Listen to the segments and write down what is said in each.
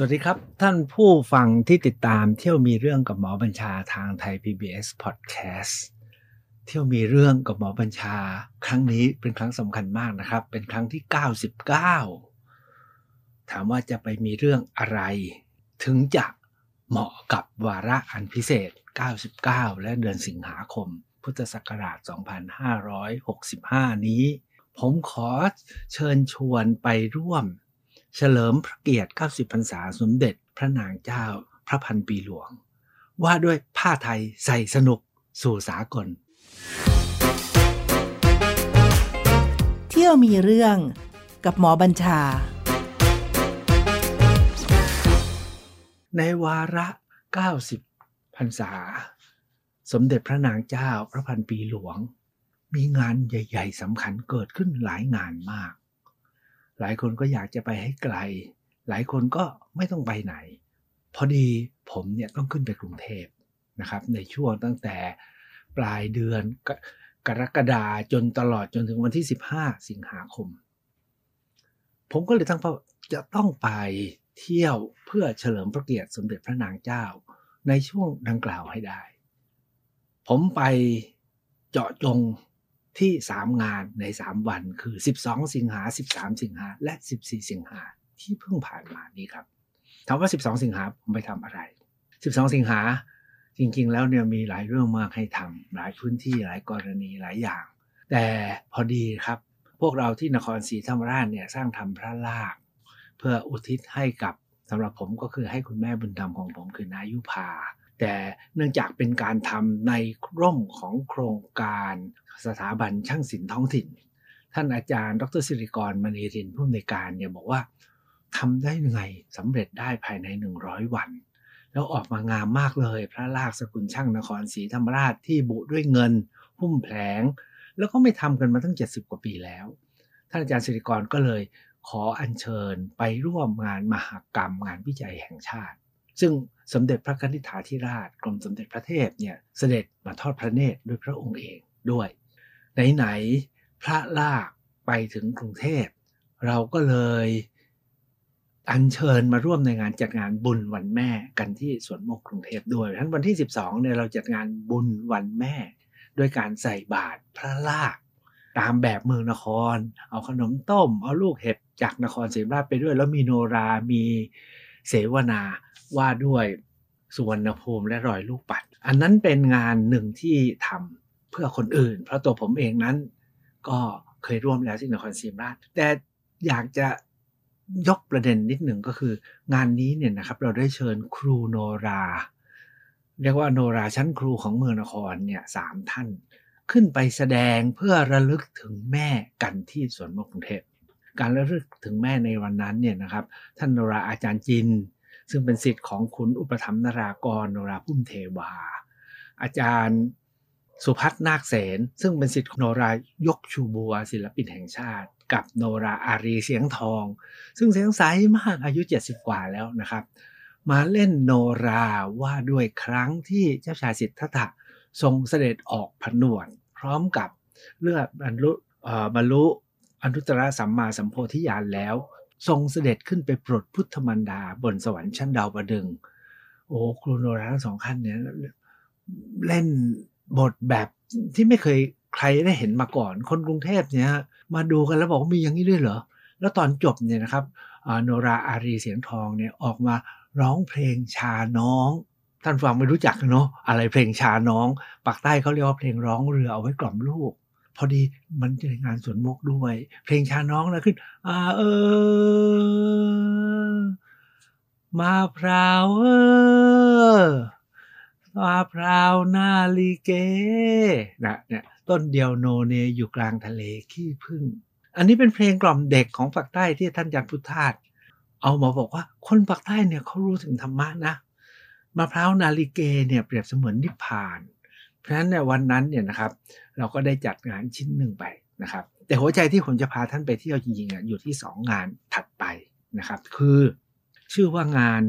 สวัสดีครับ ท่านผู้ฟังที่ติดตามเที่ยวมีเรื่องกับหมอบัญชาทางไทย PBS Podcast เที่ยวมีเรื่องกับหมอบัญชา ครั้งนี้เป็นครั้งสำคัญมากนะครับ เป็นครั้งที่ 99 ถามว่าจะไปมีเรื่องอะไร ถึงจะเหมาะกับวาระอันพิเศษ 99 และเดือนสิงหาคม พุทธศักราช 2565 นี้ ผมขอเชิญชวนไปร่วม เฉลิมพระเกียรติ 90 พรรษาสมเด็จพระนางเจ้าพระพันปีหลวง ว่าด้วยผ้าไทยใส่สนุกสู่สากล เที่ยวมีเรื่องกับหมอบัญชา ในวาระ 90 พรรษา สมเด็จพระนางเจ้าพระพันปีหลวง มีงานใหญ่ ๆสำคัญเกิดขึ้นหลายงานมาก หลายคนก็อยากจะไปให้ไกล หลายคนก็ไม่ต้องไปไหน พอดีผมเนี่ยต้องขึ้นไปกรุงเทพนะครับ ในช่วงตั้งแต่ปลายเดือนกกรกฎาจนตลอดจนถึงวันที่ 15 สิงหาคม ผมก็เลยตั้งเป้าจะต้องไปเที่ยวเพื่อเฉลิมพระเกียรติสมเด็จพระนางเจ้า ในช่วงดังกล่าวให้ได้ ผมไปเจาะจง ที่ 3 งานใน 3 วันคือ 12 สิงหา 13 สิงหา และ 14 สิงหาที่เพิ่งผ่านมานี้ครับถามว่า 12 สิงหาผมไปทำอะไร 12 สิงหาจริงๆ แล้วเนี่ยมีหลายเรื่องมากให้ทำหลายพื้นที่หลายกรณีหลายอย่าง แต่พอดีครับ พวกเราที่นครศรีธรรมราชเนี่ยสร้างทำพระลาก เพื่ออุทิศให้กับสำหรับผมก็คือให้คุณแม่บุญธรรมของผมคือนายุพา แต่เนื่องจากเป็นการทำในร่มของโครงการสถาบันช่างศิลป์ท้องถิ่น ท่านอาจารย์ ดรสิริกรมณีรินผู้อำนวยการเนี่ยบอกว่าทำได้ยังไงสำเร็จได้ภายใน 100 วัน แล้วออกมางามมากเลย พระลากสกุลช่างนครศรีธรรมราชที่บุด้วยเงินหุ้มแผลง แล้วก็ไม่ทำกันมาตั้ง 70 กว่าปีแล้ว ท่านอาจารย์สิริกรก็เลยขออัญเชิญไปร่วมงานมหากรรมงานวิจัยแห่งชาติ ซึ่ง สมเด็จพระกนิษฐาธิราชกรมสมเด็จพระเทพเนี่ยเสด็จมาทอดพระเนตรด้วยพระองค์เองด้วย ไหนๆพระลากไปถึงกรุงเทพ เราก็เลยอัญเชิญมาร่วมในงานจัดงานบุญวันแม่กันที่สวนโมกกรุงเทพด้วยทั้นวันที่ 12เนี่ยเราจัดงานบุญวันแม่ ด้วยการใส่บาตรพระลาก ตามแบบเมืองนคร เอาขนมต้ม เอาลูกเห็บจากนครศรีธรรมราชไปด้วย แล้วมีโนรา มี เสวนาว่าด้วยสุวรรณภูมิและรอยลูกปัด อันนั้นเป็นงานหนึ่งที่ทำเพื่อคนอื่น เพราะตัวผมเองนั้นก็เคยร่วมแล้วที่นครศรีธรรมราชแต่อยากจะยกประเด็นนิดหนึ่งก็คือ งานนี้เนี่ยนะครับเราได้เชิญครูโนรา เรียกว่าโนราชั้นครูของเมืองนครเนี่ยสามท่าน ขึ้นไปแสดงเพื่อระลึกถึงแม่กันที่สวนมกรุงเทพ การระลึกถึงแม่ในวันนั้นเนี่ยนะครับท่านโนราอาจารย์จิน ซึ่งเป็นสิทธิ์ของคุณอุปถัมนรากรโนราพุ่มเทวา อาจารย์สุพัฒนาคเสนซึ่งเป็นสิทธิ์ของโนรายกชูบัวศิลปินแห่งชาติ กับโนราอารีเสียงทอง ซึ่งเสียงใสมากอายุ 70 กว่าแล้วนะครับ มาเล่นโนราว่าด้วยครั้งที่เจ้าชายสิทธัตถะทรงเสด็จออกผนวดพร้อมกับเลือดบรรลุบรรลุ อนุตตรสัมมาสัมโพธิญาณแล้ว ทรงเสด็จขึ้นไปโปรดพุทธมันดาบนสวรรค์ชั้นดาวประดึง โอ้ครูโนราทั้งสองท่านเนี่ยเล่นบทแบบที่ไม่เคยใครได้เห็นมาก่อน คนกรุงเทพเนี่ยมาดูกันแล้วบอกว่ามีอย่างนี้ด้วยเหรอ แล้วตอนจบเนี่ยนะครับโนราอารีเสียงทองเนี่ยออกมาร้องเพลงชาน้อง ท่านฟังไม่รู้จักเนาะอะไรเพลงชาน้อง ปากใต้เขาเรียกว่าเพลงร้องเรือเอาไว้กล่อมลูก พอดีมันจะงานสวนมกด้วย เพลงชาน้องนะขึ้นอ่าเออมาพราวเออมะพร้าวนาลีเกนะเนี่ยต้นเดียวโนเนอยู่กลางทะเลขี้พึ่ง อันนี้เป็นเพลงกล่อมเด็กของปากใต้ที่ท่านจันพุทธาสเอามาบอกว่าคนปากใต้เนี่ยเขารู้ถึงธรรมะนะมะพร้าวนาลีเกเนี่ยเปรียบเสมือนนิพพานเราะฉะนั้นในวันนั้นเนี่ยนะครับ เราก็ได้จัดงานชิ้นหนึ่งไปนะครับ แต่หัวใจที่ผมจะพาท่านไปเที่ยวจริงๆอยู่ที่สองงานถัดไปนะครับ คือชื่อว่างาน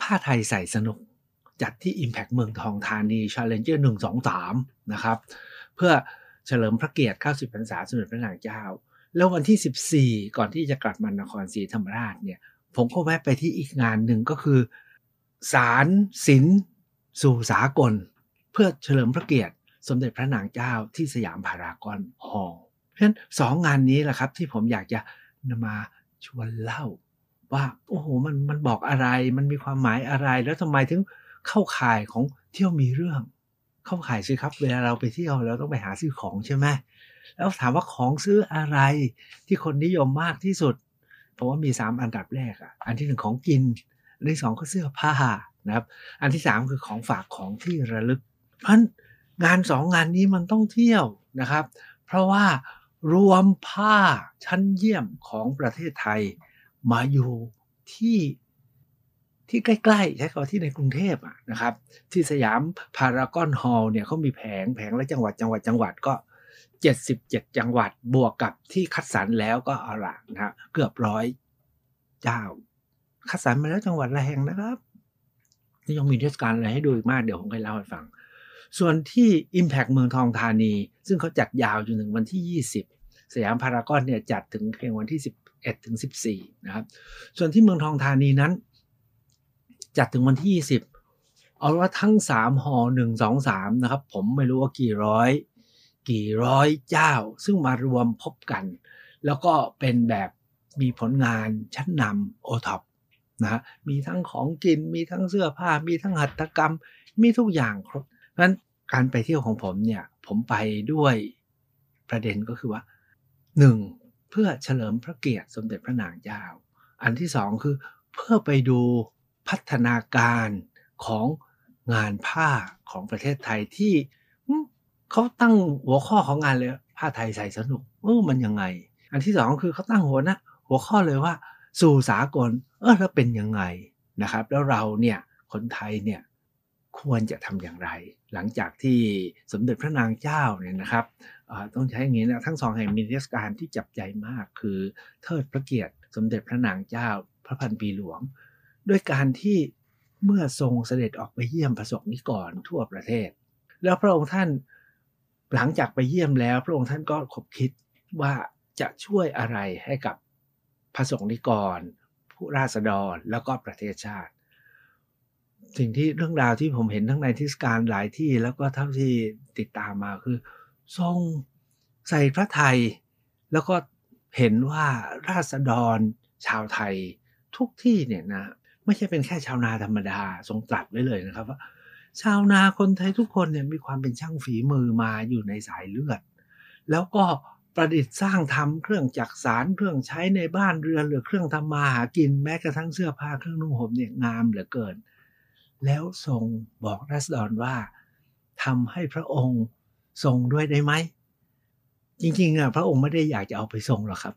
ผ้าไทยใส่สนุก จัดที่ Impact เมืองทองธานี Challenger 1 2 3 นะครับ เพื่อเฉลิมพระเกียรติ 90 พรรษาสมเด็จพระนางเจ้า แล้ววันที่ 14 ก่อนที่จะกลับมานครศรีธรรมราชเนี่ย ผมก็แวะไปที่อีกงานหนึ่งก็คือสารศิลสู่สากล เพื่อเฉลิมพระเกียรติ สมเด็จพระนางเจ้าที่สยามพารากอนฮอลล์เพราะฉะนั้นสองงานนี้แหละครับที่ผมอยากจะนำมาชวนเล่า ว่าโอ้โหมันมันบอกอะไรมันมีความหมายอะไร แล้วทำไมถึงเข้าข่ายของเที่ยวมีเรื่อง เข้าข่ายสิครับ เวลาเราไปเที่ยวเราต้องไปหาซื้อของใช่ไหมแล้วถามว่าของซื้ออะไรที่คนนิยมมากที่สุดเพราะว่ามีสามอันดับแรกอะอันที่หนึ่งของกิน อันที่สองก็เสื้อผ้านะครับ อันที่สามคือของฝากของที่ระลึก เพราะงานสองงานนี้มันต้องเที่ยวนะครับ เพราะว่ารวมผ้าชั้นเยี่ยมของประเทศไทยมาอยู่ที่ที่ใกล้ๆใช้คำที่ในกรุงเทพอะนะครับ ที่สยามพารากอนฮอลล์เนี่ยเขามีแผงแผงและจังหวัดจังหวัดจังหวัดก็ 77 จังหวัดบวกกับที่คัดสรรแล้วก็เอาละนะฮะเกือบร้อยเจ้า คัดสรรมาแล้วจังหวัดละแห่งนะครับนี่ยังมีเทศกาลอะไรให้ดูอีกมากเดี๋ยวผมจะเล่าให้ฟัง ส่วนที่ Impact เมืองทองธานี ซึ่งเขาจัดยาวจนถึงวันที่ 20 สยามพารากอนเนี่ยจัดถึงเพียงวันที่ 11ถึง14 นะครับ ส่วนที่เมืองทองธานีนั้น จัดถึงวันที่ 20 เอาว่าทั้ง 3 หอ 1 2 3 นะครับ ผมไม่รู้ว่ากี่ร้อย กี่ร้อยเจ้า ซึ่งมารวมพบกัน แล้วก็เป็นแบบมีผลงานชั้นนำโอท็อปนะมีทั้งของกิน มีทั้งเสื้อผ้า มีทั้งหัตถกรรม มีทุกอย่างครบ เพราะฉะนั้นการไปเที่ยวของผมเนี่ย ผมไปด้วยประเด็นก็คือว่าหนึ่งเพื่อเฉลิมพระเกียรติสมเด็จพระนางเจ้า อันที่สองคือเพื่อไปดูพัฒนาการของงานผ้าของประเทศไทยที่เขาตั้งหัวข้อของงานเลยผ้าไทยใส่สนุกเออมันยังไง อันที่สองคือเขาตั้งหัวนะหัวข้อเลยว่าสู่สากล เออแล้วเป็นยังไงนะครับ แล้วเราเนี่ยคนไทยเนี่ย ควรจะทำอย่างไร หลังจากที่สมเด็จพระนางเจ้าเนี่ยนะครับต้องใช้อย่างนี้นะทั้งสองแห่งมีเทศกาลที่จับใจมากคือเทิดพระเกียรติสมเด็จพระนางเจ้าพระพันปีหลวง ด้วยการที่เมื่อทรงเสด็จออกไปเยี่ยมประสบนิกรทั่วประเทศ แล้วพระองค์ท่านหลังจากไปเยี่ยมแล้ว พระองค์ท่านก็คบคิดว่าจะช่วยอะไรให้กับพระสงฆ์นิกร ผู้ราษฎรแล้วก็ประเทศชาติ สิ่งที่เรื่องราวที่ผมเห็นทั้งในเทศกาลหลายที่แล้วก็เท่าที่ติดตามมาคือ ทรงใส่พระไทย แล้วก็เห็นว่าราษฎรชาวไทยทุกที่เนี่ยนะไม่ใช่เป็นแค่ชาวนาธรรมดา ทรงตรัสไว้เลยนะครับว่า ชาวนาคนไทยทุกคนเนี่ยมีความเป็นช่างฝีมือมาอยู่ในสายเลือด แล้วก็ประดิษฐ์สร้างทำเครื่องจักสารเครื่องใช้ในบ้านเรือนหรือเครื่องทำมาหากินแม้กระทั่งเสื้อผ้าเครื่องนุ่งห่มเนี่ยงามเหลือเกิน แล้วทรงบอกรัศดรว่าทำให้พระองค์ทรงด้วยได้ไหม จริงๆอะพระองค์ไม่ได้อยากจะเอาไปทรงหรอกครับ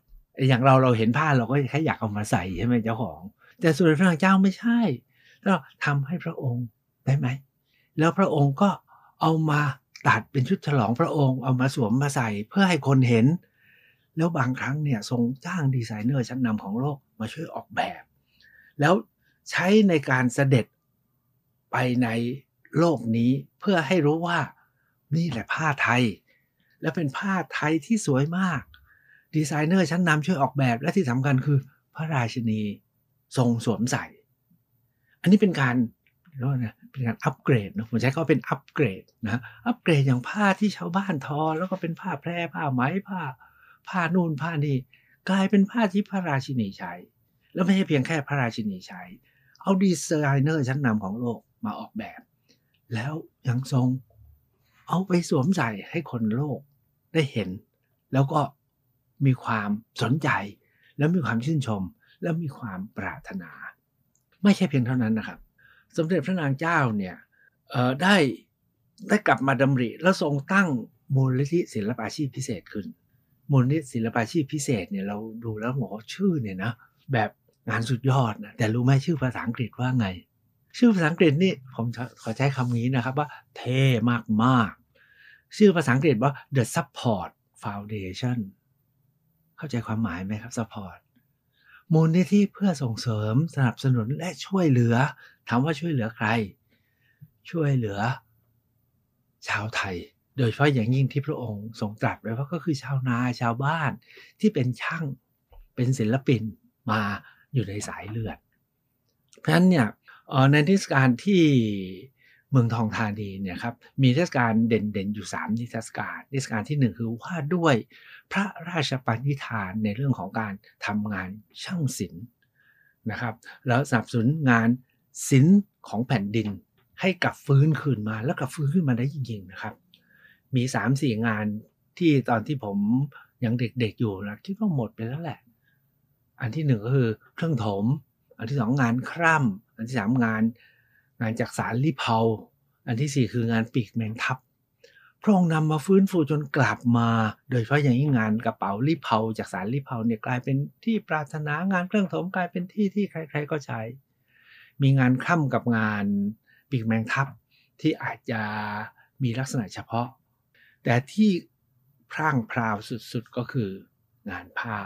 อย่างเราเราเห็นผ้าเราก็แค่อยากเอามาใส่ใช่ไหมเจ้าของ แต่ส่วนพระนางเจ้าไม่ใช่แล้วทำให้พระองค์ได้ไหม แล้วพระองค์ก็เอามาตัดเป็นชุดฉลองพระองค์เอามาสวมมาใส่เพื่อให้คนเห็น แล้วบางครั้งเนี่ยทรงจ้างดีไซเนอร์ชั้นนำของโลกมาช่วยออกแบบ แล้วใช้ในการเสด็จ ไปในโลกนี้เพื่อให้รู้ว่านี่แหละผ้าไทย และเป็นผ้าไทยที่สวยมาก ดีไซเนอร์ชั้นนำช่วยออกแบบและที่สำคัญคือ พระราชินีทรงสวมใส่ อันนี้เป็นการเรียกว่านะเป็นการอัปเกรดนะผมใช้เขาเป็นอัปเกรดนะอัปเกรดอย่างผ้าที่ชาวบ้านทอ แล้วก็เป็นผ้าแพร่ผ้าไหมผ้า ผ้านู่นผ้านี่กลายเป็นผ้าที่พระราชินีใช้ แล้วไม่ใช่เพียงแค่พระราชินีใช้ เอาดีไซเนอร์ชั้นนำของโลก มาออกแบบ แล้วยังทรงเอาไปสวมใส่ให้คนโลกได้เห็น แล้วก็มีความสนใจ แล้วมีความชื่นชม แล้วมีความปรารถนา ไม่ใช่เพียงเท่านั้นนะครับ สมเด็จพระนางเจ้าเนี่ยได้ได้กลับมาดำริ แล้วทรงตั้งมูลนิธิศิลปาชีพพิเศษขึ้น มูลนิธิศิลปาชีพพิเศษเนี่ยเราดูแล้วหมอชื่อเนี่ยนะแบบงานสุดยอดนะแต่รู้ไหมชื่อภาษาอังกฤษว่าไง ชื่อภาษาอังกฤษนี่ผมขอใช้คำนี้นะครับว่าเท่มากมากชื่อภาษาอังกฤษว่า The Support Foundation เข้าใจความหมายไหมครับ Support มูลนิธิเพื่อส่งเสริมสนับสนุนและช่วยเหลือถามว่าช่วยเหลือใคร ช่วยเหลือ ชาวไทย โดยเฉพาะอย่างยิ่งที่พระองค์ทรงตรัสไว้ว่าก็คือชาวนาชาวบ้านที่เป็นช่างเป็นศิลปินมาอยู่ในสายเลือดเพราะฉะนั้นเนี่ย ในเทศกาลที่เมืองทองธานีเนี่ยครับมีเทศกาลเด่นๆอยู่3เทศกาลเทศกาลที่ 1 คือว่าด้วยพระราชปณิธานในเรื่องของการทำงานช่างศิลป์นะครับ แล้วสนับสนุนงานศิลป์ของแผ่นดิน ให้กลับฟื้นคืนมาแล้วกลับฟื้นขึ้นมาได้จริงๆนะครับ มี3ามสี่งานที่ตอนที่ผมยังเด็กๆอยู่นะคิดว่าหมดไปแล้วแหละ อันที่หนึ่งก็คือเครื่องถม อันที่สองงานคร่ำอันที่สามงานงานจากสารลิเพาอันที่สี่คืองานปีกแมงทับพระองค์นำมาฟื้นฟูจนกลับมา โดยเฉพาะอย่างยิ่งงานกระเป๋าลิเพาจากสารลิเพาเนี่ยกลายเป็นที่ปรารถนางานเครื่องถมกลายเป็นที่ที่ใคร ๆก็ใช้ มีงานคร่ำกับงานปีกแมงทับที่อาจจะมีลักษณะเฉพาะ แต่ที่พร่างพราวสุดๆก็คืองานผ้า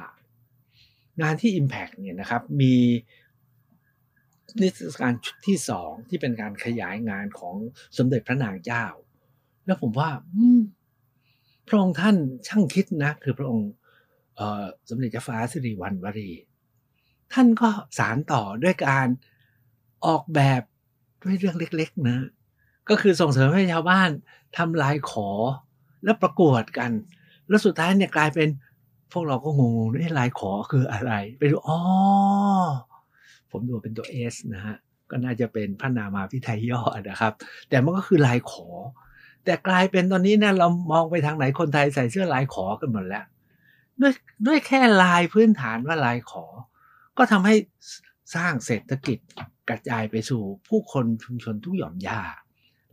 งานที่ Impact เนี่ยนะครับมี นิทรรศการชุดที่สองที่เป็นการขยายงานของสมเด็จพระนางเจ้า แล้วผมว่าพระองค์ท่านช่างคิดนะ คือพระองค์สมเด็จเจ้าฟ้าสิริวัณวรี ท่านก็สารต่อด้วยการออกแบบด้วยเรื่องเล็ก ๆ นะ ก็คือส่งเสริมให้ชาวบ้านทำลายขอแล้วประกวดกัน แล้วสุดท้ายเนี่ยกลายเป็นพวกเราก็งงๆด้วยลายขอคืออะไร ไปดูอ๋อ ผมดูเป็นตัวเอสนะฮะก็น่าจะเป็นพระนามาพิไทยย่อนะครับ แต่มันก็คือลายขอ แต่กลายเป็นตอนนี้เนี่ยเรามองไปทางไหนคนไทยใส่เสื้อลายขอกันหมดแล้วด้วยด้วยแค่ลายพื้นฐานว่าลายขอ ก็ทำให้สร้างเศรษฐกิจกระจายไปสู่ผู้คนชุมชนทุกหย่อมย่า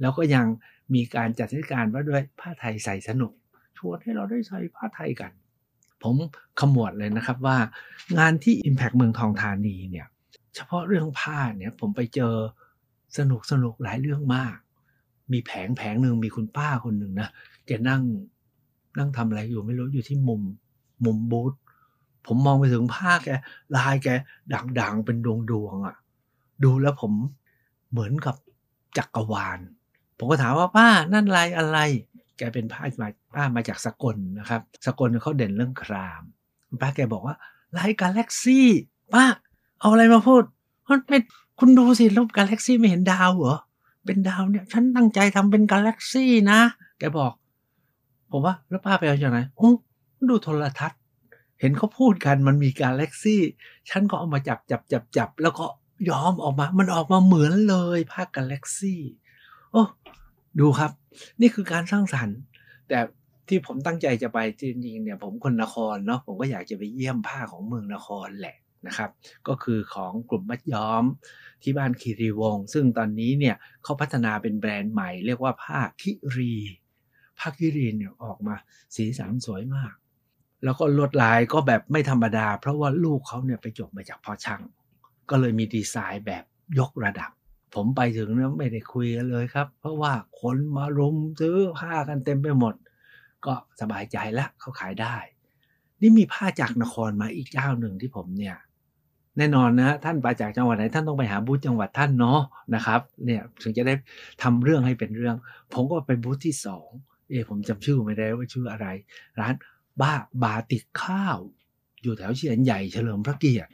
แล้วก็ยังมีการจัดเทศกาลว่าด้วยผ้าไทยใส่สนุก ชวนให้เราได้ใส่ผ้าไทยกัน ผมขมวดเลยนะครับว่างานที่ Impact เมืองทองธานีเนี่ย เฉพาะเรื่องผ้าเนี่ยผมไปเจอสนุกสนุกหลายเรื่องมาก มีแผงแผงหนึ่งมีคุณป้าคนหนึ่งนะแกนั่งนั่งทำอะไรอยู่ไม่รู้อยู่ที่มุมมุมบูธผมมองไปถึงผ้าแกลายแกด่างๆเป็นดวงดวงอะ่ะ ดูแล้วผมเหมือนกับจักรวาล ผมก็ถามว่าป้านั่นลายอะไร แกเป็นผ้ามาป้ามาจากสกลนะครับ สกลเขาเด่นเรื่องคราม ป้าแกบอกว่าลายกาแล็กซี่ป้า เอาอะไรมาพูดไม่คุณดูสิรูปกาแล็กซี่ไม่เห็นดาวเหรอ เป็นดาวเนี่ย ฉันตั้งใจทำเป็นกาแล็กซี่นะ แกบอก ผมว่า แล้วป้าไปเอาจากไหนโอ้ดูโทรทัศน์ เห็นเขาพูดกันมันมีกาแล็กซี่ ฉันก็เอามาจับจับจับจับแล้วก็ย้อมออกมา มันออกมาเหมือนเลยผ้ากาแล็กซี่โอ้ดูครับ นี่คือการสร้างสรรค์ แต่ที่ผมตั้งใจจะไปจริงๆเนี่ย ผมคนนครเนาะผมก็อยากจะไปเยี่ยมผ้าของเมืองนครแหละ นะครับ ก็คือของกลุ่มมัดย้อมที่บ้านคีรีวง ซึ่งตอนนี้เนี่ยเขาพัฒนาเป็นแบรนด์ใหม่ เรียกว่าผ้าคิรีผ้าคิรีเนี่ยออกมาสีสันสวยมาก แล้วก็ลวดลายก็แบบไม่ธรรมดา เพราะว่าลูกเขาเนี่ยไปจบมาจากพ่อช่าง ก็เลยมีดีไซน์แบบยกระดับ ผมไปถึงเนี่ยไม่ได้คุยกันเลยครับ เพราะว่าคนมารุมซื้อผ้ากันเต็มไปหมด ก็สบายใจแล้วเขาขายได้ นี่มีผ้าจากนครมาอีกเจ้าหนึ่งที่ผมเนี่ย แน่นอนนะท่านไปจากจังหวัดไหนท่านต้องไปหาบูธจังหวัดท่านเนาะนะครับเนี่ยถึงจะได้ทำเรื่องให้เป็นเรื่อง ผมก็ไปบูธที่สองเอผมจำชื่อไม่ได้ว่าชื่ออะไร ร้านบ้าบาติกข้าว อยู่แถวเชียนใหญ่เฉลิมพระเกียรติ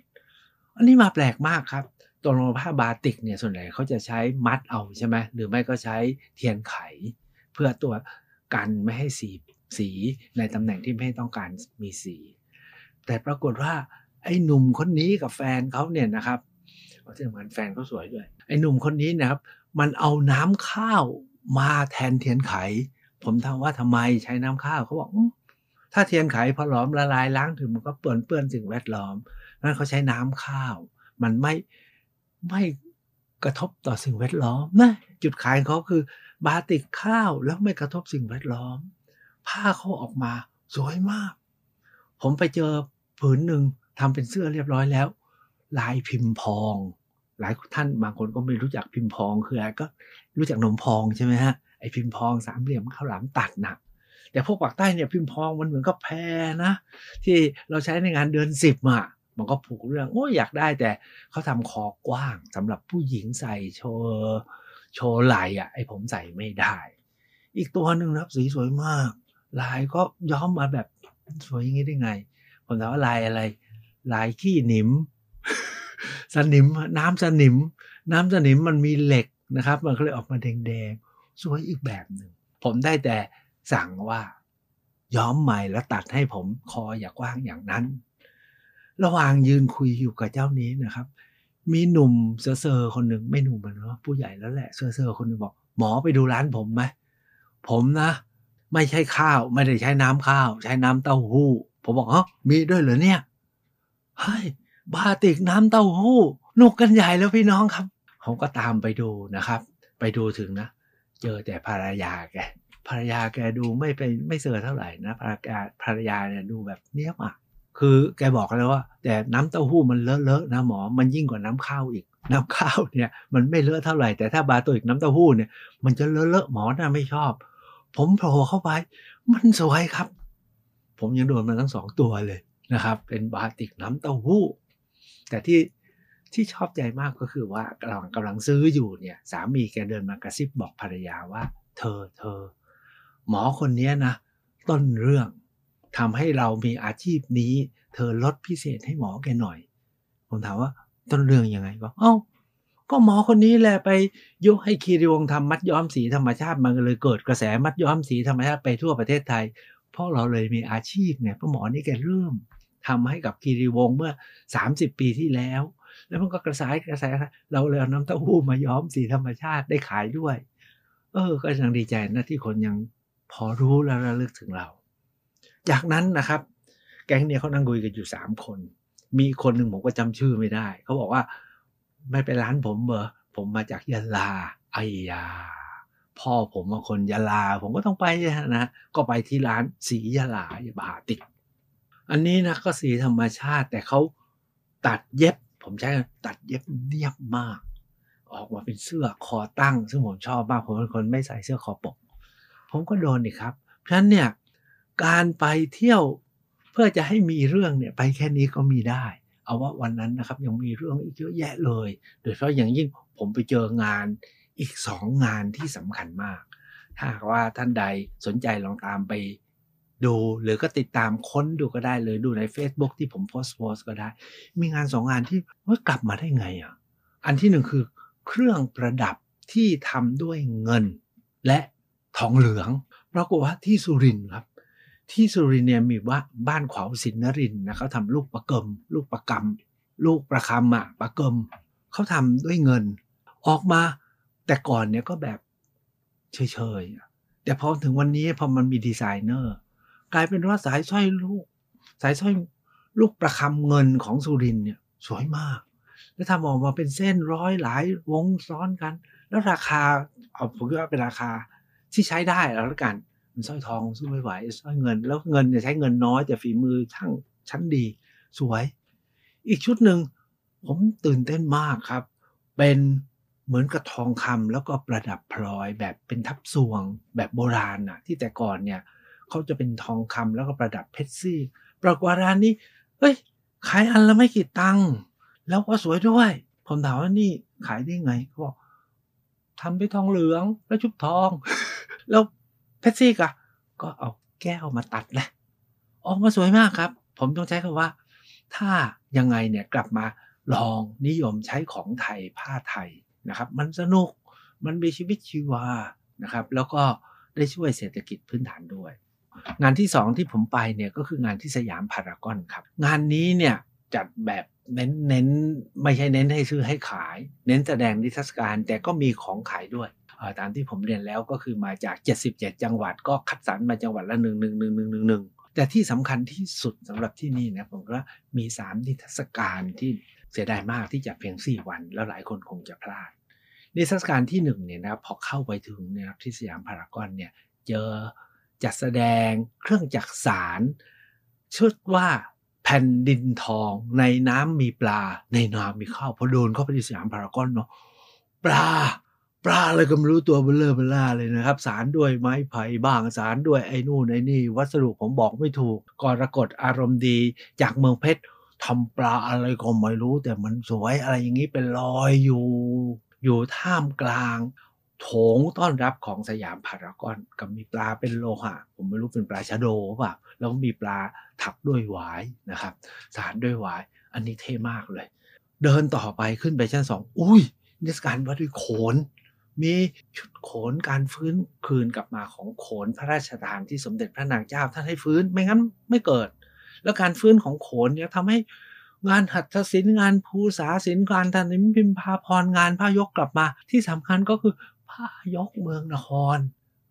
อันนี้มาแปลกมากครับตัวโลผ้าบาติกเนี่ยส่วนใหญ่เขาจะใช้มัดเอาใช่ไหมหรือไม่ก็ใช้เทียนไข เพื่อตัวกันไม่ให้สีสีในตำแหน่งที่ไม่ต้องการมีสี แต่ปรากฏว่า ไอ้หนุ่มคนนี้กับแฟนเขาเนี่ยนะครับที่สำคัญแฟนเขาสวยด้วย ไอ้หนุ่มคนนี้นะครับ มันเอาน้ำข้าวมาแทนเทียนไข ผมถามว่าทำไมใช้น้ำข้าวเขาบอกถ้าเทียนไขพอหลอมละลายล้างถึงมันก็เปื้อนเปื้อนสิ่งแวดล้อมนั้นเขาใช้น้ำข้าว มันไม่ไม่กระทบต่อสิ่งแวดล้อมนะจุดขายเขาคือบาติกข้าวแล้วไม่กระทบสิ่งแวดล้อม ผ้าเขาออกมาสวยมาก ผมไปเจอผืนหนึ่ง ทำเป็นเสื้อเรียบร้อยแล้ว ลายพิมพ์พอง หลายท่านบางคนก็ไม่รู้จักพิมพ์พองคืออะไรก็รู้จักนมพองใช่ไหมฮะไอพิมพ์พองสามเหลี่ยมข้าวหลามตัดหนักแต่พวกปากใต้เนี่ยพิมพ์พองมันเหมือนกับแพรนะ ที่เราใช้ในงานเดือนสิบอะมันก็ผูกเรื่องโอ้ยอยากได้แต่เขาทำคอกว้างสำหรับผู้หญิงใส่โชว์โชว์ไหลอะไอผมใส่ไม่ได้ อีกตัวหนึ่งนะครับสีสวยมาก ลายก็ย้อมมาแบบสวยอย่างนี้ได้ไง ผมถามว่าลายอะไร หลายขี้หนิม สนิมน้ำสนิม น้ำสนิมมันมีเหล็กนะครับ มันก็เลยออกมาแดงๆสวยอีกแบบหนึ่งผมได้แต่สั่งว่า ย้อมใหม่แล้วตัดให้ผมคออย่ากว้างอย่างนั้น ระหว่างยืนคุยอยู่กับเจ้านี้นะครับ มีหนุ่มเซอร์คนหนึ่งไม่หนุ่มเนาะผู้ใหญ่แล้วแหละเซอร์คนหนึ่งบอก หมอไปดูร้านผมไหมผมนะ ไม่ใช่ข้าวไม่ได้ใช้น้ำข้าว ใช้น้ำเต้าหู้ ผมบอกอ๋อมีด้วยเหรอเนี่ย เฮ้ยบาติกน้ำเต้าหู้หนุกกันใหญ่แล้วพี่น้องครับผมก็ตามไปดูนะครับ ไปดูถึงนะ เจอแต่ภรรยาแกภรรยาแกดูไม่เป็นไม่เสือเท่าไหร่นะภรรยาภรรยาเนี่ยดูแบบเนี้ยอะคือแกบอกเลยว่า แต่น้ำเต้าหู้มันเลอะเลอะนะหมอมันยิ่งกว่าน้ำข้าวอีก น้ำข้าวเนี่ยมันไม่เลอะเท่าไหร่แต่ถ้าบาตัวอีกน้ำเต้าหู้เนี่ยมันจะเลอะเลอะหมอน่ะไม่ชอบ ผมโผล่เข้าไป มันสวยครับ ผมยังโดนมาทั้งสองตัวเลย นะครับ เป็นบาติกน้ำเต้าหู้ แต่ที่ที่ชอบใจมากก็คือว่ากำลังกำลังซื้ออยู่เนี่ยสามีแกเดินมากระซิบบอกภรรยาว่า เธอเธอ หมอคนนี้นะ ต้นเรื่องทำให้เรามีอาชีพนี้ เธอลดพิเศษให้หมอแกหน่อย ผมถามว่าต้นเรื่องยังไงก็เอ้าก็หมอคนนี้แหละไปยกให้คีรีวงทำมัดย้อมสีธรรมชาติมันเลยเกิดกระแสมัดย้อมสีธรรมชาติไปทั่วประเทศไทย เพราะเราเลยมีอาชีพเนี่ยเพราะหมอนี่แกเริ่ม ทำให้กับคีรีวงศ์เมื่อ 30 ปีที่แล้ว แล้วมันก็กระสายกระแสเราเลยเอาน้ำเต้าหู้มาย้อมสีธรรมชาติได้ขายด้วย เออ ก็ยังดีใจนะที่คนยังพอรู้แล้วระลึกถึงเรา จากนั้นนะครับ แก๊งเนี่ยเขานั่งคุยกันอยู่สามคน มีคนหนึ่งผมก็จำชื่อไม่ได้ เขาบอกว่าไม่ไปร้านผมเบอร์ผมมาจากยะลาไอยาพ่อผมเป็นคนยะลา ผมก็ต้องไปนะ ก็ไปที่ร้านสียะลาบาติก อันนี้นะก็สีธรรมชาติแต่เขาตัดเย็บ ผมใช้ตัดเย็บเนียบมาก ออกมาเป็นเสื้อคอตั้ง ซึ่งผมชอบมากผมเป็นคนไม่ใส่เสื้อคอปก ผมก็โดนอีกครับ เพราะฉะนั้นเนี่ยการไปเที่ยวเพื่อจะให้มีเรื่องเนี่ยไปแค่นี้ก็มีได้ เอาว่าวันนั้นนะครับยังมีเรื่องอีกเยอะแยะเลย โดยเฉพาะอย่างยิ่งผมไปเจองานอีกสองงานที่สำคัญมาก ถ้าว่าท่านใดสนใจลองตามไป ดูหรือก็ติดตามค้นดูก็ได้เลยดูใน Facebook ที่ผมโพสต์โพสก็ได้ มีงานสองงานที่ว่ากลับมาได้ไงอะอันที่หนึ่งคือเครื่องประดับที่ทำด้วยเงิน และทองเหลืองปรากฏว่าที่สุรินทร์ครับ ที่สุรินทร์เนี่ยมีว่าบ้านขวาวสินนรินนะเขาทำลูกประกมลูกประกำลูกประคำอะประกมเขาทำด้วยเงิน ออกมาแต่ก่อนเนี่ยก็แบบเฉยๆแต่พอถึงวันนี้พอมันมีดีไซเนอร์ กลายเป็นว่าสายสร้อยลูก สายสร้อยลูกประคำเงินของสุรินเนี่ยสวยมาก แล้วทำออกมาเป็นเส้นร้อยหลายวงซ้อนกัน แล้วราคาเอาผมว่าเป็นราคาที่ใช้ได้แล้วกันมันสร้อยทองสู้ไม่ไหวสร้อยเงิน แล้วเงินจะใช้เงินน้อยแต่ฝีมือช่างชั้นดี สวย อีกชุดหนึ่งผมตื่นเต้นมากครับ เป็นเหมือนกับทองคำแล้วก็ประดับพลอยแบบเป็นทับซวงแบบโบราณน่ะที่แต่ก่อนเนี่ย เขาจะเป็นทองคำแล้วก็ประดับเพชรซี่ ปรากฏร้านนี้ เฮ้ย ขายอันละไม่กี่ตังค์แล้วก็สวยด้วย ผมถามว่านี่ขายได้ไงเขาบอกทำด้วยทองเหลืองแล้วชุบทอง แล้วเพชรซี่ก็ก็เอาแก้วมาตัดแหละออกมาสวยมากครับ ผมต้องใช้คำว่า ถ้ายังไงเนี่ยกลับมาลองนิยมใช้ของไทยผ้าไทยนะครับ มันสนุกมันมีชีวิตชีวานะครับ แล้วก็ได้ช่วยเศรษฐกิจพื้นฐานด้วย งานที่สองที่ผมไปเนี่ยก็คืองานที่สยามพารากอนครับ งานนี้เนี่ยจัดแบบเน้นเน้นไม่ใช่เน้นให้ซื้อให้ขาย เน้นแสดงนิทรรศการแต่ก็มีของขายด้วยตามที่ผมเรียนแล้วก็คือมาจาก 77 จังหวัดก็คัดสรรมาจังหวัดละหนึ่งหนึ่งหนึ่งหนึ่งหนึ่งหนึ่งแต่ที่สำคัญที่สุดสำหรับที่นี่นะผมว่ามีสามนิทรรศการที่เสียดายมากที่จัดเพียง 4 วัน แล้วหลายคนคงจะพลาดนิทรรศการที่1เนี่ยนะพอเข้าไปถึงเนี่ยที่สยามพารากอนเนี่ยเจอ จัดแสดง เครื่องจักสารชื่อว่าแผ่นดินทองในน้ำมีปลา ในน้ำมีข้าวพอโดนเข้าไปที่สยามพารากอนเนาะปลาปลาอะไรก็ไม่รู้ตัวเบลเลอเบลล่าเลยนะครับ สารด้วยไม้ไผ่บ้างสารด้วยไอ้นู่นไอ้นี่ วัสดุผมบอกไม่ถูกกรกฎอารมณ์ดีจากเมืองเพชรทำปลาอะไรก็ไม่รู้ แต่มันสวยอะไรอย่างนี้เป็นรอยอยู่ อยู่ท่ามกลาง โถงต้อนรับของสยามพารากอนกับมีปลาเป็นโลหะ ผมไม่รู้เป็นปลาชะโดป่ะแล้วมีปลาถักด้วยหวายนะครับ สารด้วยหวาย อันนี้เท่มากเลย เดินต่อไปขึ้นไปชั้นสองอุ้ยนิทรรศการว่าด้วยโขน มีชุดโขนการฟื้นคืนกลับมาของโขนพระราชทานที่สมเด็จพระนางเจ้าท่านให้ฟื้นไม่งั้นไม่เกิด แล้วการฟื้นของโขนเนี่ยทำให้งานหัตถศิลป์งานภูษาศิลป์การทันนิมพิมพาพรงานผ้ายกกลับมา ที่สำคัญก็คือ ผ้ายกเมืองนคร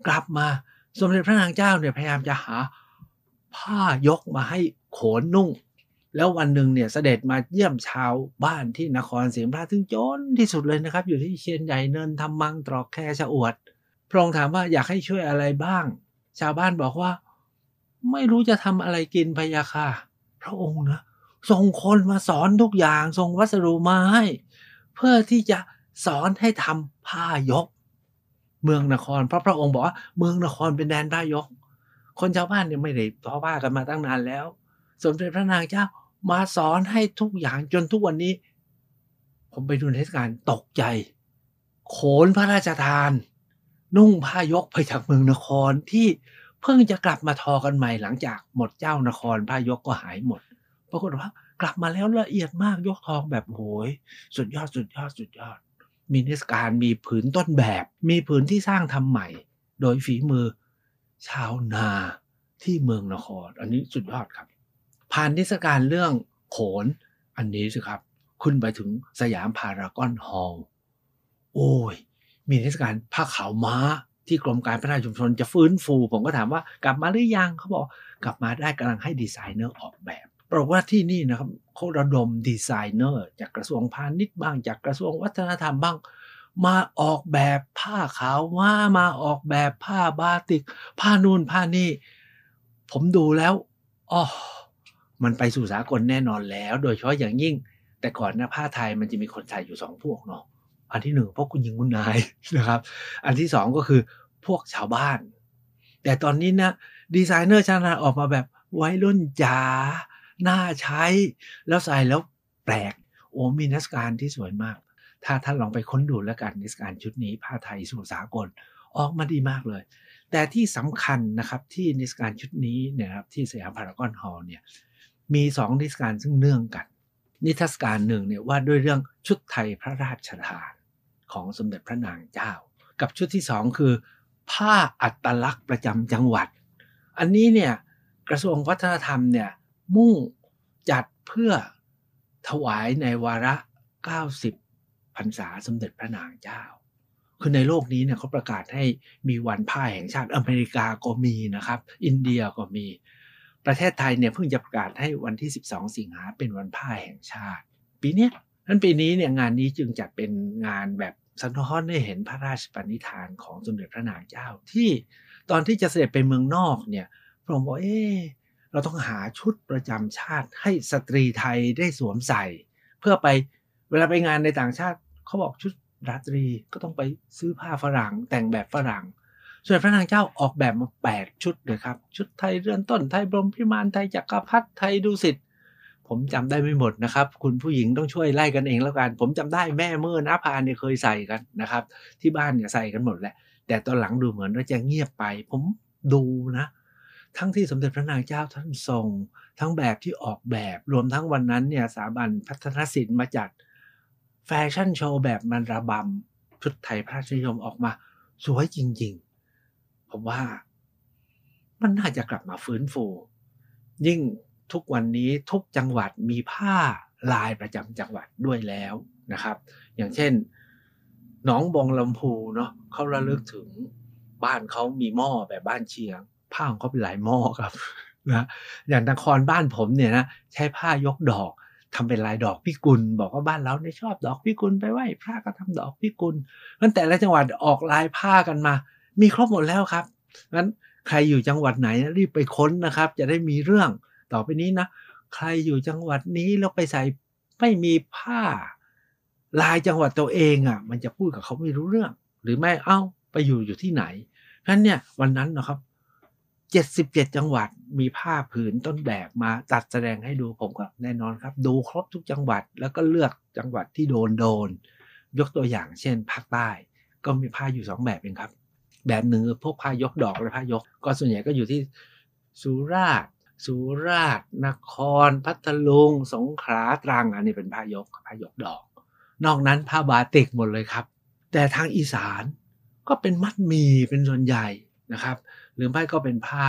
กลับมาสมเด็จพระนางเจ้าเนี่ยพยายามจะหาผ้ายกมาให้โขนนุ่ง แล้ววันหนึ่งเนี่ยเสด็จมาเยี่ยมชาวบ้านที่นครศรีธรรมราชซึ่งจนที่สุดเลยนะครับ อยู่ที่เชียนใหญ่เนินทำมังตรอกแคชะอวดพระองค์ถามว่าอยากให้ช่วยอะไรบ้าง ชาวบ้านบอกว่า ไม่รู้จะทำอะไรกินพยาค่ะ พระองค์นะส่งคนมาสอนทุกอย่างส่งวัสดุมาให้ เพื่อที่จะสอนให้ทำผ้ายก เมืองนคร เพราะพระองค์บอกว่าเมืองนครเป็นแดนผ้ายก คนชาวบ้านเนี่ยไม่ได้ทอผ้ากันมาตั้งนานแล้ว สมเด็จพระนางเจ้ามาสอนให้ทุกอย่างจนทุกวันนี้ ผมไปดูเทศกาลตกใจ โขนพระราชทาน นุ่งผ้ายกไปจากเมืองนครที่เพิ่งจะกลับมาทอกันใหม่หลังจากหมดเจ้านครผ้ายกก็หายหมดปรากฏว่ากลับมาแล้วละเอียดมากยกทองแบบโหย สุดยอดสุดยอดสุดยอด มีเทศกาลมีผืนต้นแบบ มีผืนที่สร้างทำใหม่ โดยฝีมือ ชาวนาที่เมืองนคร อันนี้สุดยอดครับผ่านเทศกาลเรื่องโขนอันนี้สิครับขึ้นไปถึงสยามพารากอนฮอลล์โอ้ย มีเทศกาลผ้าขาวม้าที่กรมการพัฒนาชุมชนจะฟื้นฟู ผมก็ถามว่ากลับมาหรือยังเขาบอกกลับมาได้กำลังให้ดีไซเนอร์ออกแบบ ปรากฏว่าที่นี่นะครับเขาระดมดีไซเนอร์ จากกระทรวงพาณิชย์บ้าง จากกระทรวงวัฒนธรรมบ้าง มาออกแบบผ้าขาวม้ามาออกแบบผ้าบาติก ผ้านู่นผ้านี่ ผมดูแล้วอ๋อมันไปสู่สากลแน่นอนแล้ว โดยเฉพาะอย่างยิ่ง แต่ก่อนนะผ้าไทยมันจะมีคนใส่อยู่สองพวกเนาะอันที่หนึ่งพวกคุณหญิงคุณนายนะครับ อันที่สองก็คือพวกชาวบ้าน แต่ตอนนี้นะดีไซเนอร์ชาติออกมาแบบไว้รุ่นจ๋า น่าใช้ แล้วใส่แล้วแปลก โอ้มีนิทรรศการที่สวยมาก ถ้าท่านลองไปค้นดูแล้วกันนิทรรศการชุดนี้ผ้าไทยสู่สากลออกมาดีมากเลย แต่ที่สำคัญนะครับที่นิทรรศการชุดนี้เนี่ยครับที่สยามพารากอนฮอลล์เนี่ยมีสองนิทรรศการซึ่งเนื่องกัน นิทรรศการหนึ่งเนี่ยว่าด้วยเรื่องชุดไทยพระราชทานของสมเด็จพระนางเจ้า กับชุดที่สองคือ ผ้าอัตลักษณ์ประจำจังหวัด อันนี้เนี่ยกระทรวงวัฒนธรรมเนี่ย มุ่งจัดเพื่อถวายในวาระ 90 พรรษาสมเด็จพระนางเจ้า คือในโลกนี้เนี่ยเขาประกาศให้มีวันผ้าแห่งชาติอเมริกาก็มีนะครับ อินเดียก็มี ประเทศไทยเนี่ยเพิ่งจะประกาศให้วันที่ 12 สิงหาเป็นวันผ้าแห่งชาติ ปีนี้นั้นปีนี้เนี่ยงานนี้จึงจัดเป็นงานแบบสะท้อนให้เห็นพระราชปณิธานของสมเด็จพระนางเจ้าที่ตอนที่จะเสด็จไปเมืองนอกเนี่ยพระองค์บอกเอ๊ เราต้องหาชุดประจำชาติให้สตรีไทยได้สวมใส่ เพื่อไปเวลาไปงานในต่างชาติเขาบอกชุดราตรีก็ต้องไปซื้อผ้าฝรั่งแต่งแบบฝรั่ง ส่วนพระนางเจ้าออกแบบมา 8 ชุดเลยครับ ชุดไทยเรือนต้นไทยบรมพิมานไทยจักรพรรดิไทยดุสิตผมจำได้ไม่หมดนะครับ คุณผู้หญิงต้องช่วยไล่กันเองแล้วกัน ผมจำได้แม่เมื่อน้าพานเนี่ยเคยใส่กันนะครับ ที่บ้านเนี่ยใส่กันหมดแหละแต่ตอนหลังดูเหมือนว่าจะเงียบไป ผมดูนะ ทั้งที่สมเด็จพระนางเจ้าท่านทรง ทั้งแบบที่ออกแบบ รวมทั้งวันนั้นเนี่ยสถาบันพัฒนศิลป์มาจัดแฟชั่นโชว์แบบมันระบำชุดไทยพระราชนิยมออกมา สวยจริงๆ ผมว่ามันน่าจะกลับมาฟื้นฟู ยิ่งทุกวันนี้ทุกจังหวัดมีผ้าลายประจำจังหวัดด้วยแล้วนะครับ อย่างเช่นหนองบองลำพูเนาะเขาระลึกถึงบ้านเขามีหม้อแบบบ้านเชียง ผ้าของเขาเป็นหลายหม้อครับนะอย่างนครบ้านผมเนี่ยนะใช้ผ้ายกดอกทำเป็นลายดอกพิกุล บอกว่าบ้านเราเนี่ยชอบดอกพิกุลไปไหว้พระก็ทำดอกพิกุลงั้นแต่ละจังหวัดออกลายผ้ากันมา มีครบหมดแล้วครับงั้นใครอยู่จังหวัดไหนรีบไปค้นนะครับ จะได้มีเรื่องต่อไปนี้นะใครอยู่จังหวัดนี้แล้วไปใส่ไม่มีผ้า ลายจังหวัดตัวเองอะ มันจะพูดกับเขาไม่รู้เรื่อง หรือไม่เอ้าไปอยู่อยู่ที่ไหนนั้นเนี่ยวันนั้นนะครับ เจ็ดสิบเจ็ดจังหวัดมีผ้าผืนต้นแบบมาจัดแสดงให้ดูผมก็แน่นอนครับ ดูครบทุกจังหวัดแล้วก็เลือกจังหวัดที่โดนโดน ยกตัวอย่างเช่นภาคใต้ ก็มีผ้าอยู่สองแบบเองครับ แบบหนึ่งพวกผ้ายกดอกและผ้ายก ก็ส่วนใหญ่ก็อยู่ที่สุราษฎร์สุราษฎร์นคร พัทลุง สงขลาตรังอันนี้เป็นผ้ายกผ้ายกดอก นอกนั้นผ้าบาติกหมดเลยครับ แต่ทางอีสานก็เป็นมัดมีเป็นส่วนใหญ่นะครับ หรือไม่ก็เป็นผ้า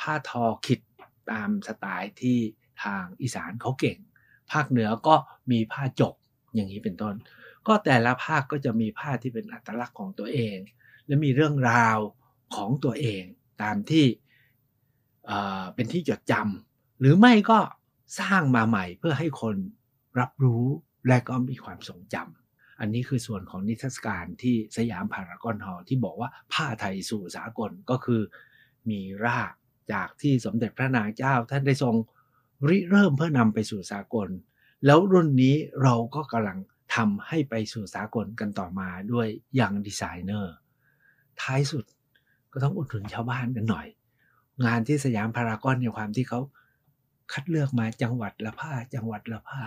ผ้าทอขิดตามสไตล์ที่ทางอีสานเขาเก่ง ภาคเหนือก็มีผ้าจกอย่างนี้เป็นต้น ก็แต่ละภาคก็จะมีผ้าที่เป็นอัตลักษณ์ของตัวเอง และมีเรื่องราวของตัวเองตามที่เป็นที่จดจำหรือไม่ก็สร้างมาใหม่เพื่อให้คนรับรู้และก็มีความทรงจำอันนี้คือส่วนของนิทรรศการที่สยามพารากอนฮอลที่บอกว่าผ้าไทยสู่สากลก็คือ มีรากจากที่สมเด็จพระนางเจ้าท่านได้ทรงริเริ่มเพื่อนำไปสู่สากล แล้วรุ่นนี้เราก็กำลังทำให้ไปสู่สากลกันต่อมาด้วยยังดีไซเนอร์ ท้ายสุดก็ต้องอุดหนุนชาวบ้านกันหน่อย งานที่สยามพารากอนในความที่เขาคัดเลือกมาจังหวัดละผ้าจังหวัดละผ้า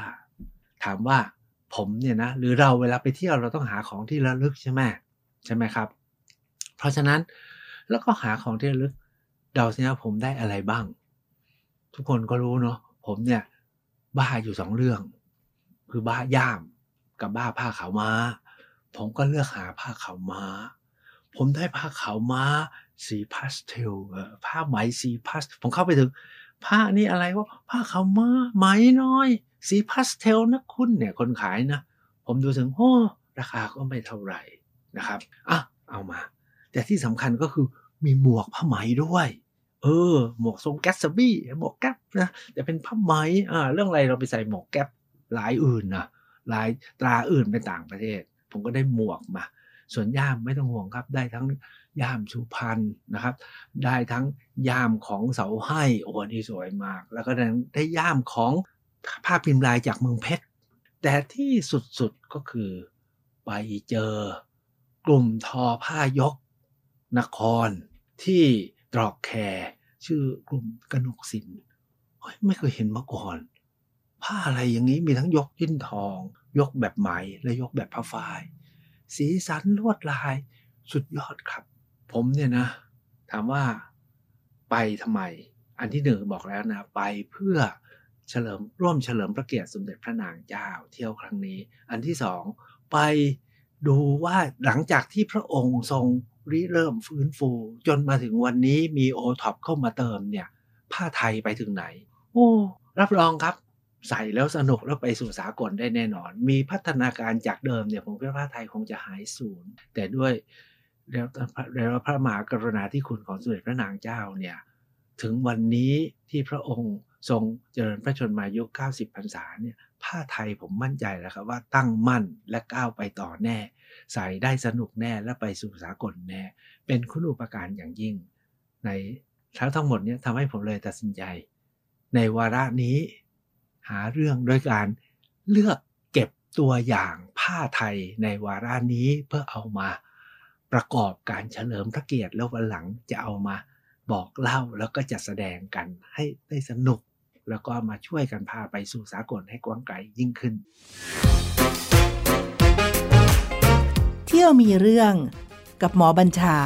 ถามว่าผมเนี่ยนะหรือเราเวลาไปเที่ยวเราต้องหาของที่ระลึกใช่ไหมใช่ไหมครับ เพราะฉะนั้นแล้วก็หาของที่ระลึก เดาสินะผมได้อะไรบ้าง ทุกคนก็รู้เนาะผมเนี่ยบ้าอยู่สองเรื่อง คือบ้าย่ามกับบ้าผ้าขาวม้า ผมก็เลือกหาผ้าขาวม้า ผมได้ผ้าขาวม้า สีพาสเทลผ้าไหมสีพาสเทลผมเข้าไปถึงผ้านี่อะไรวะผ้าขาวม้าไหมน้อย สีพาสเทลนะคุณเนี่ยคนขายนะผมดูถึงโอ้ราคาก็ไม่เท่าไหร่นะครับอะเอามา แต่ที่สำคัญก็คือ มีหมวกผ้าไหมด้วย เออ หมวกทรงแกสบี้หมวกแก๊ปนะแต่เป็นผ้าไหมอ่าเรื่องอะไรเราไปใส่หมวกแก๊ปลายอื่นนะลายตราอื่นไปต่างประเทศ ผมก็ได้หมวกมา ส่วนย่ามไม่ต้องห่วงครับ ได้ทั้งย่ามสุพรรณนะครับ ได้ทั้งย่ามของเสาให้โอ้นี่สวยมาก แล้วก็ได้ย่ามของผ้าพิมพ์ลายจากเมืองเพชรแต่ที่สุดๆก็คือไปเจอกลุ่มทอผ้ายก นครที่ตรอกแคร์ชื่อกลุ่มกนกสินไม่เคยเห็นมาก่อน ผ้าอะไรอย่างนี้มีทั้งยกยิ้นทอง ยกแบบไหมและยกแบบผ้าฝ้าย สีสันลวดลายสุดยอดครับ ผมเนี่ยนะ ถามว่าไปทำไม อันที่หนึ่งบอกแล้วนะ ไปเพื่อเฉลิมร่วมเฉลิมพระเกียรติสมเด็จพระนางเจ้าเที่ยวครั้งนี้ อันที่สองไปดูว่าหลังจากที่พระองค์ทรง ริเริ่มฟื้นฟู จนมาถึงวันนี้มีโอท็อปเข้ามาเติมเนี่ย ผ้าไทยไปถึงไหน โอ้รับรองครับ ใส่แล้วสนุกแล้วไปสู่สากลได้แน่นอน มีพัฒนาการจากเดิมเนี่ยผมคิดว่าผ้าไทยคงจะหายสูญแต่ด้วยแล้วแล้วพระมหากรุณาธิคุณของสมเด็จพระนางเจ้าเนี่ยถึงวันนี้ที่พระองค์ทรงเจริญพระชนมายุ 90 พรรษาเนี่ย ผ้าไทยผมมั่นใจแล้วครับว่าตั้งมั่นและก้าวไปต่อแน่ ใส่ได้สนุกแน่และไปสู่สากลแน่ เป็นคุณอุปการอย่างยิ่ง ในทั้งทั้งหมดนี้ทำให้ผมเลยตัดสินใจ ในวาระนี้ หาเรื่องโดยการเลือกเก็บตัวอย่างผ้าไทยในวาระนี้เพื่อเอามาประกอบการเฉลิมพระเกียรติแล้ววันหลังจะเอามาบอกเล่าแล้วก็จัดแสดงกันให้ได้สนุก แล้วก็มาช่วยกันพาไปสู่สากลให้กว้างไกลยิ่งขึ้น เที่ยวมีเรื่องกับหมอบัญชา